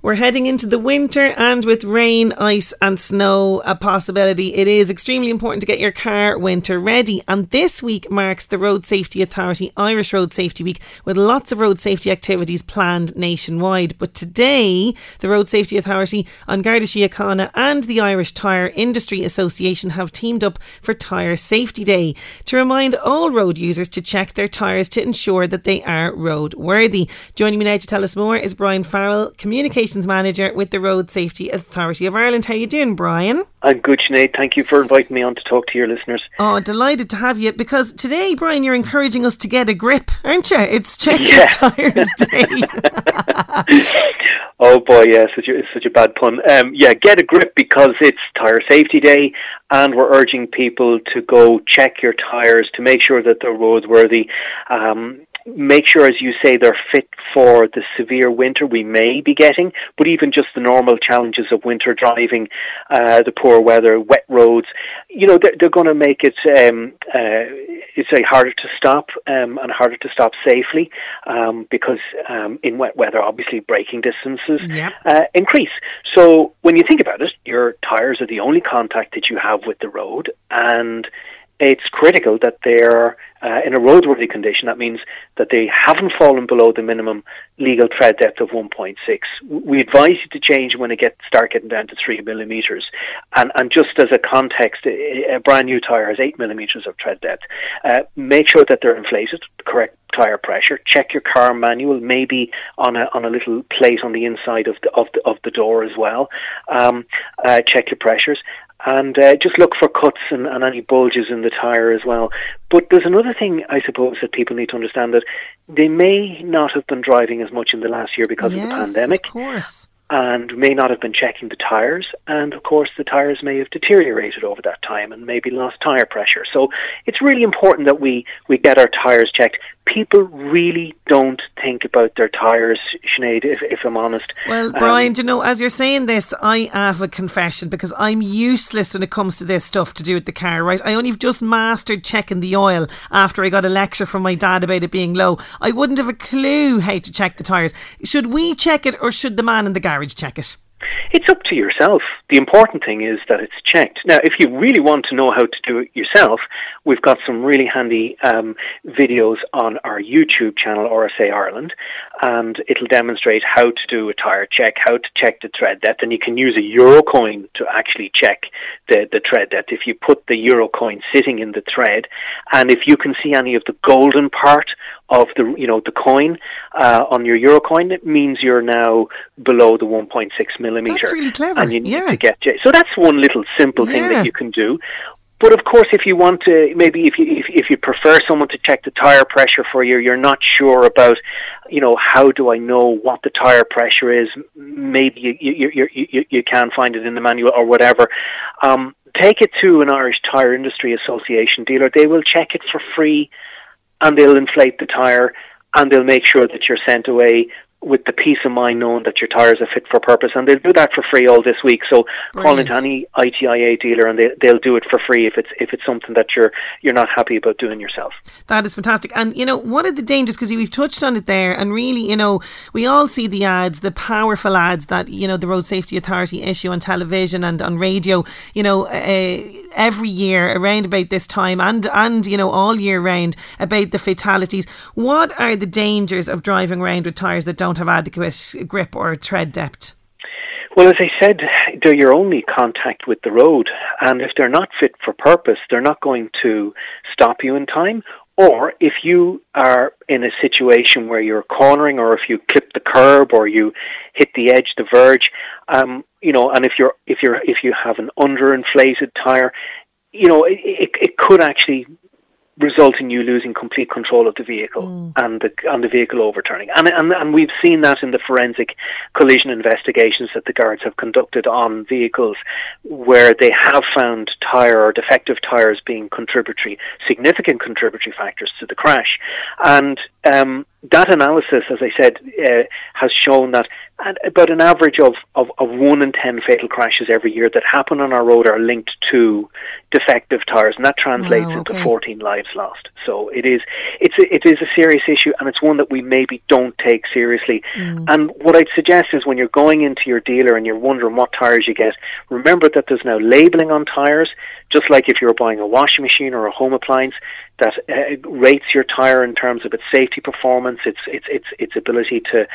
We're heading into the winter and with rain, ice, and snow a possibility, it is extremely important to get your car winter ready. And this week marks the Road Safety Authority Irish Road Safety Week with lots of road safety activities planned nationwide. But today, the Road Safety Authority, An Garda Síochána, and the Irish Tyre Industry Association have teamed up for Tyre Safety Day to remind all road users to check their tyres to ensure that they are roadworthy. Joining me now to tell us more is Brian Farrell, Manager with the Road Safety Authority of Ireland. How you doing, Brian? I'm good, Sinead. Thank you for inviting me on to talk to your listeners. Oh, delighted to have you because today, Brian, you're encouraging us to get a grip, aren't you? It's check your Yeah. tyres day. Oh boy, yeah, such a, it's such a bad pun. Um, yeah, get a grip because it's Tire Safety Day, and we're urging people to go check your tires to make sure that they're roadworthy. Um, make sure, as you say, they're fit for the severe winter we may be getting, but even just the normal challenges of winter driving, uh, the poor weather, wet roads. You know, they're, they're going to make it. Um, uh, it's a harder to stop um, and harder to stop safely um, because um, in wet weather, obviously, braking distances Yep. uh, increase. So when you think about it, your tires are the only contact that you have with the road, and it's critical that they're uh, in a roadworthy condition. That means that they haven't fallen below the minimum legal tread depth of 1.6. We advise you to change when it gets start getting down to three millimeters. And and just as a context, a a brand new tire has eight millimeters of tread depth. Uh, make sure that they're inflated, correct tire pressure. Check your car manual, maybe on a on a little plate on the inside of the of the of the door as well. Um, uh, check your pressures and uh, just look for cuts and, and any bulges in the tire as well. But there's another thing I suppose that people need to understand that they may not have been driving as much in the last year because of the pandemic of course. and may not have been checking the tires and of course the tires may have deteriorated over that time and maybe lost tire pressure so it's really important that we we get our tires checked people really don't think about their tires Sinead if, if I'm honest Well, Um, Brian, do you know, as you're saying this, I have a confession because I'm useless when it comes to this stuff to do with the car, right? I only just mastered checking the oil after I got a lecture from my dad about it being low. I wouldn't have a clue how to check the tyres. Should we check it or should the man in the garage check it? It's up to yourself. The important thing is that it's checked. Now, if you really want to know how to do it yourself, we've got some really handy um, videos on our YouTube channel, RSA Ireland, and it'll demonstrate how to do a tire check, how to check the tread depth, and you can use a euro coin to actually check the, the tread depth. If you put the euro coin sitting in the thread, and if you can see any of the golden part of the you know the coin uh, on your euro coin, it means you're now below the 1.6 millimeter. That's really clever, And you need yeah. to get so that's one little simple thing Yeah. that you can do. But of course, if you want to, maybe if you if, if you prefer someone to check the tire pressure for you, you're not sure about, you know, how do I know what the tire pressure is? Maybe you you you you, you can find it in the manual or whatever. Um, take it to an Irish Tire Industry Association dealer. They will check it for free, and they'll inflate the tire, and they'll make sure that you're sent away with the peace of mind knowing that your tyres are fit for purpose, and they'll do that for free all this week. So Brilliant. call into any ITIA dealer, and they, they'll do it for free if it's if it's something that you're you're not happy about doing yourself. That is fantastic. And you know, what are the dangers? Because we've touched on it there, and really, you know, we all see the ads, the powerful ads that you know the Road Safety Authority issue on television and on radio. You know, uh, every year around about this time, and and you know all year round about the fatalities. What are the dangers of driving around with tyres that don't have adequate grip or tread depth? Well, as I said, they're your only contact with the road. And if they're not fit for purpose, they're not going to stop you in time. Or if you are in a situation where you're cornering, or if you clip the curb, or you hit the edge, the verge, um, you know, and if you're if you're if you have an underinflated tire, you know, it, it, it could actually result in you losing complete control of the vehicle mm. and the and the vehicle overturning. And, and and we've seen that in the forensic collision investigations that the guards have conducted on vehicles where they have found tire or defective tires being contributory significant contributory factors to the crash. And um, that analysis, as I said, uh, has shown that about an average of, of, of one in ten fatal crashes every year that happen on our road are linked to defective tires, and that translates wow, okay. into 14 lives lost. So it is it's a, it is a serious issue, and it's one that we maybe don't take seriously. Mm. And what I'd suggest is when you're going into your dealer and you're wondering what tires you get, remember that there's now labeling on tires, just like if you're buying a washing machine or a home appliance that uh, rates your tire in terms of its safety performance, its its its its ability to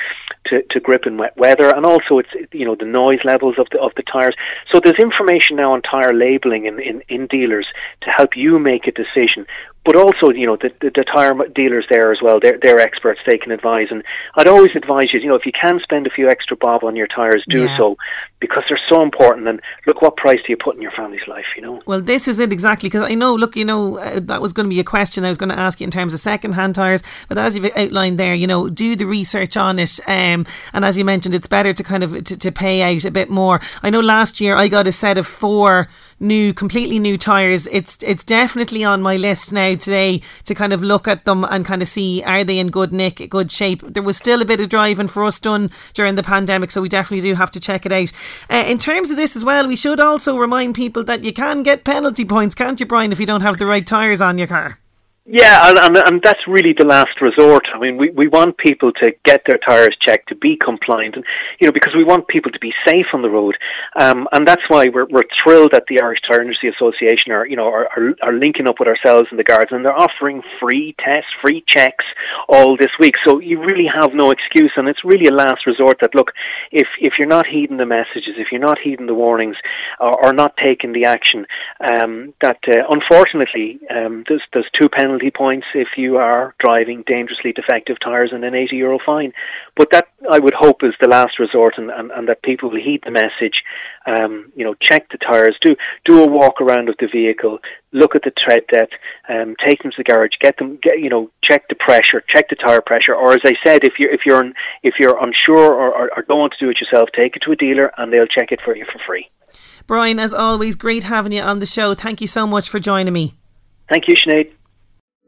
to, to grip in wet weather, and also its you know the noise levels of the of the tires. So there's information now on tire labeling in, in, in dealers to help you make a decision but also, you know, the, the, the tire dealers there as well, they're, they're experts, they can advise. And I'd always advise you, you know, if you can spend a few extra bob on your tyres, do yeah. so because they're so important. And look, what price do you put in your family's life, you know? Well, this is it exactly because I know, look, you know, uh, that was going to be a question I was going to ask you in terms of second hand tyres. But as you've outlined there, you know, do the research on it. Um, and as you mentioned, it's better to kind of to, to pay out a bit more. I know last year I got a set of four new, completely new tyres. It's it's definitely on my list now today to kind of look at them and kind of see are they in good nick, good shape. There was still a bit of driving for us done during the pandemic, so we definitely do have to check it out. Uh, in terms of this as well, we should also remind people that you can get penalty points, can't you, Brian, if you don't have the right tyres on your car? Yeah, and, and, and that's really the last resort. I mean, we, we want people to get their tyres checked, to be compliant, and you know, because we want people to be safe on the road, um, and that's why we're, we're thrilled that the Irish Tyre Industry Association are you know are, are, are linking up with ourselves and the guards, and they're offering free tests, free checks all this week. So you really have no excuse, and it's really a last resort. That look, if if you're not heeding the messages, if you're not heeding the warnings, or, or not taking the action, um, that uh, unfortunately um, there's there's two penalties penalty points if you are driving dangerously defective tyres and an 80 euro fine. But that, I would hope, is the last resort and, and, and that people will heed the message. Um, you know, check the tyres, do do a walk around of the vehicle, look at the tread depth, um, take them to the garage, get them, get, you know, check the pressure, check the tyre pressure. Or as I said, if you're if you're if you're unsure or, or, or don't want to do it yourself, take it to a dealer and they'll check it for you for free. Brian, as always, great having you on the show. Thank you so much for joining me. Thank you, Sinead.